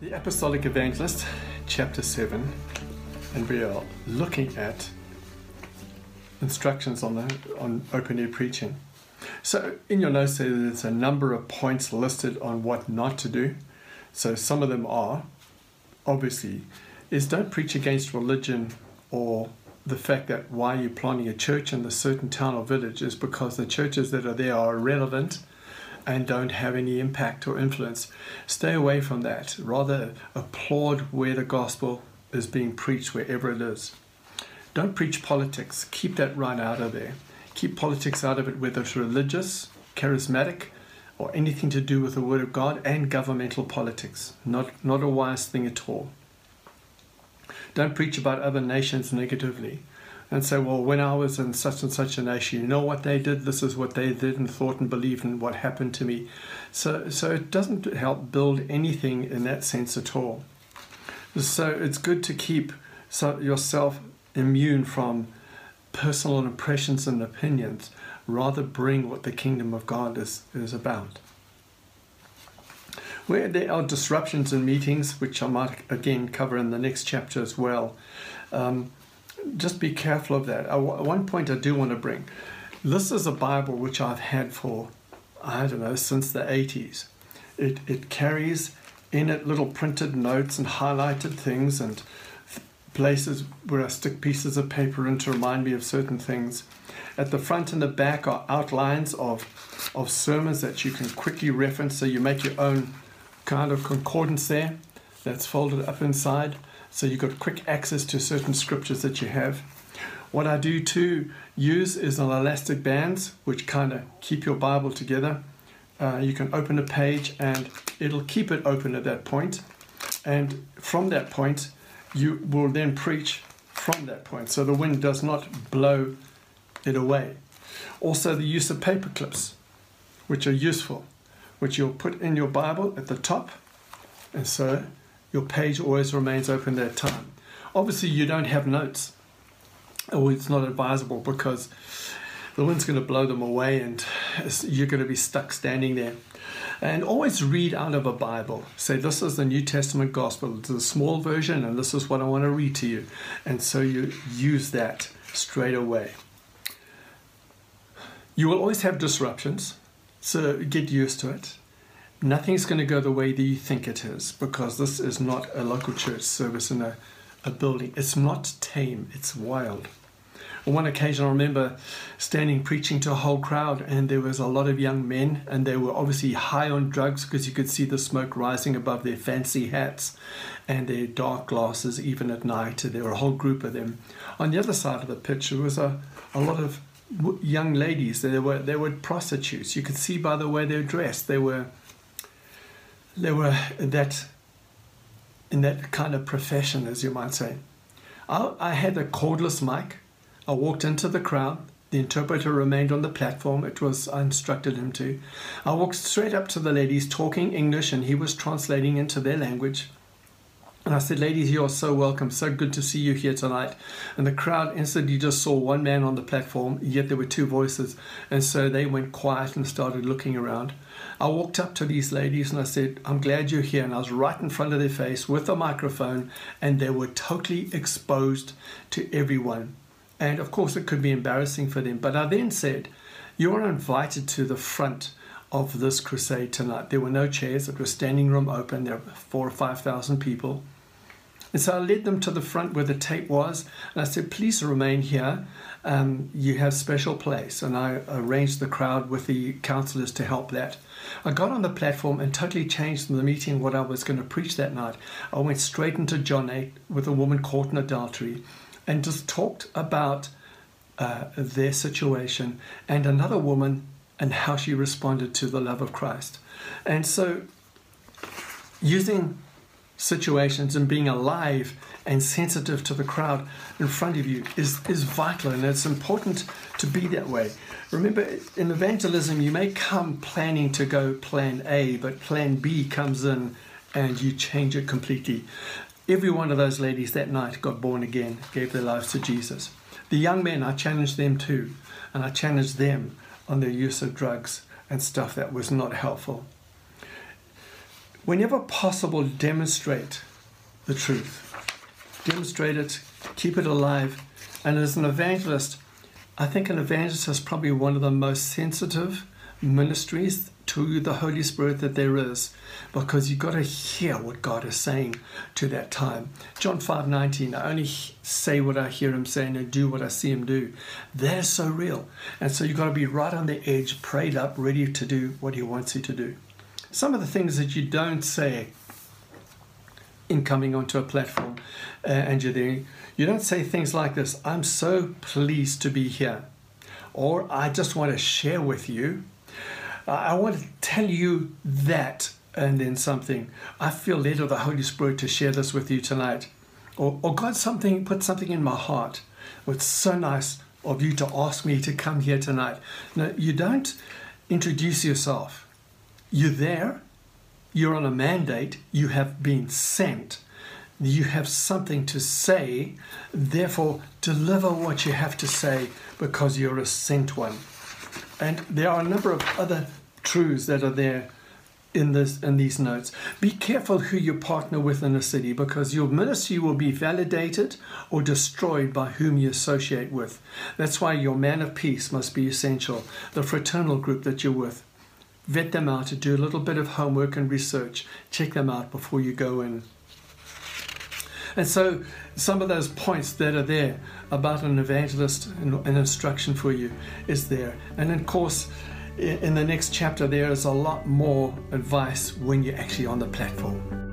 The Apostolic Evangelist, chapter 7, and we are looking at instructions on, the, on open air preaching. So, in your notes, there's a number of points listed on what not to do. So, some of them are obviously is don't preach against religion or the fact that why you're planting a church in a certain town or village is because the churches that are there are irrelevant and don't have any impact or influence. Stay away from that. Rather, applaud where the gospel is being preached, wherever it is. Don't preach politics. Keep that right out of there. Keep politics out of it, whether it's religious, charismatic, or anything to do with the Word of God and governmental politics. Not, not a wise thing at all. Don't preach about other nations negatively and say, well, when I was in such and such a nation, you know what they did? This is what they did and thought and believed and what happened to me. So, so it doesn't help build anything in that sense at all. So it's good to keep yourself immune from personal impressions and opinions. Rather, bring what the kingdom of God is, is about. Where there are disruptions in meetings, which I might again cover in the next chapter as well. Um, just be careful of that. Uh, one point I do want to bring this is a Bible which I've had for, I don't know, since the 80s. It, it carries in it little printed notes and highlighted things and places where I stick pieces of paper in to remind me of certain things. At the front and the back are outlines of, of sermons that you can quickly reference so you make your own kind of concordance there that's folded up inside. So you've got quick access to certain scriptures that you have. What I do too use is an elastic bands, which kind of keep your Bible together. Uh, you can open a page and it'll keep it open at that point. And from that point, you will then preach from that point. So the wind does not blow it away. Also, the use of paper clips, which are useful, which you'll put in your Bible at the top. And so your page always remains open that time. Obviously, you don't have notes, or it's not advisable because the wind's going to blow them away and you're going to be stuck standing there. And always read out of a Bible. Say, This is the New Testament Gospel. It's a small version, and this is what I want to read to you. And so you use that straight away. You will always have disruptions, so get used to it nothing's going to go the way that you think it is because this is not a local church service in a, a building. It's not tame, it's wild. On one occasion, I remember standing preaching to a whole crowd, and there was a lot of young men, and they were obviously high on drugs because you could see the smoke rising above their fancy hats and their dark glasses, even at night. There were a whole group of them. On the other side of the pitch, there was a, a lot of young ladies. They were they were prostitutes. You could see by the way they were dressed. They were they were that in that kind of profession, as you might say. I, I had a cordless mic. I walked into the crowd. The interpreter remained on the platform. It was I instructed him to. I walked straight up to the ladies talking English, and he was translating into their language. And I said, Ladies, you're so welcome. So good to see you here tonight. And the crowd instantly just saw one man on the platform, yet there were two voices. And so they went quiet and started looking around. I walked up to these ladies and I said, I'm glad you're here. And I was right in front of their face with a microphone, and they were totally exposed to everyone. And of course, it could be embarrassing for them. But I then said, You're invited to the front of this crusade tonight. There were no chairs, it was standing room open. There were four or five thousand people. And so I led them to the front where the tape was, and I said, Please remain here. Um, you have special place. And I arranged the crowd with the counselors to help that. I got on the platform and totally changed the meeting what I was going to preach that night. I went straight into John 8 with a woman caught in adultery and just talked about uh, their situation and another woman and how she responded to the love of Christ. And so, using situations and being alive and sensitive to the crowd in front of you is, is vital and it's important to be that way. Remember, in evangelism, you may come planning to go plan A, but plan B comes in and you change it completely. Every one of those ladies that night got born again, gave their lives to Jesus. The young men, I challenged them too, and I challenged them on their use of drugs and stuff that was not helpful. Whenever possible, demonstrate the truth. Demonstrate it, keep it alive. And as an evangelist, I think an evangelist is probably one of the most sensitive ministries to the Holy Spirit that there is because you've got to hear what God is saying to that time. John 5 19, I only say what I hear him saying and do what I see him do. That is so real. And so you've got to be right on the edge, prayed up, ready to do what he wants you to do. Some of the things that you don't say in coming onto a platform uh, and you're there, you don't say things like this I'm so pleased to be here, or I just want to share with you I want to tell you that and then something. I feel led of the Holy Spirit to share this with you tonight. Or, or God something put something in my heart. It's so nice of you to ask me to come here tonight. No, you don't introduce yourself. You're there, you're on a mandate, you have been sent, you have something to say, therefore, deliver what you have to say because you're a sent one. And there are a number of other truths that are there in this in these notes. Be careful who you partner with in a city because your ministry will be validated or destroyed by whom you associate with. That's why your man of peace must be essential. The fraternal group that you're with. Vet them out, do a little bit of homework and research. Check them out before you go in. And so, some of those points that are there about an evangelist and an instruction for you is there. And of course, in the next chapter, there is a lot more advice when you're actually on the platform.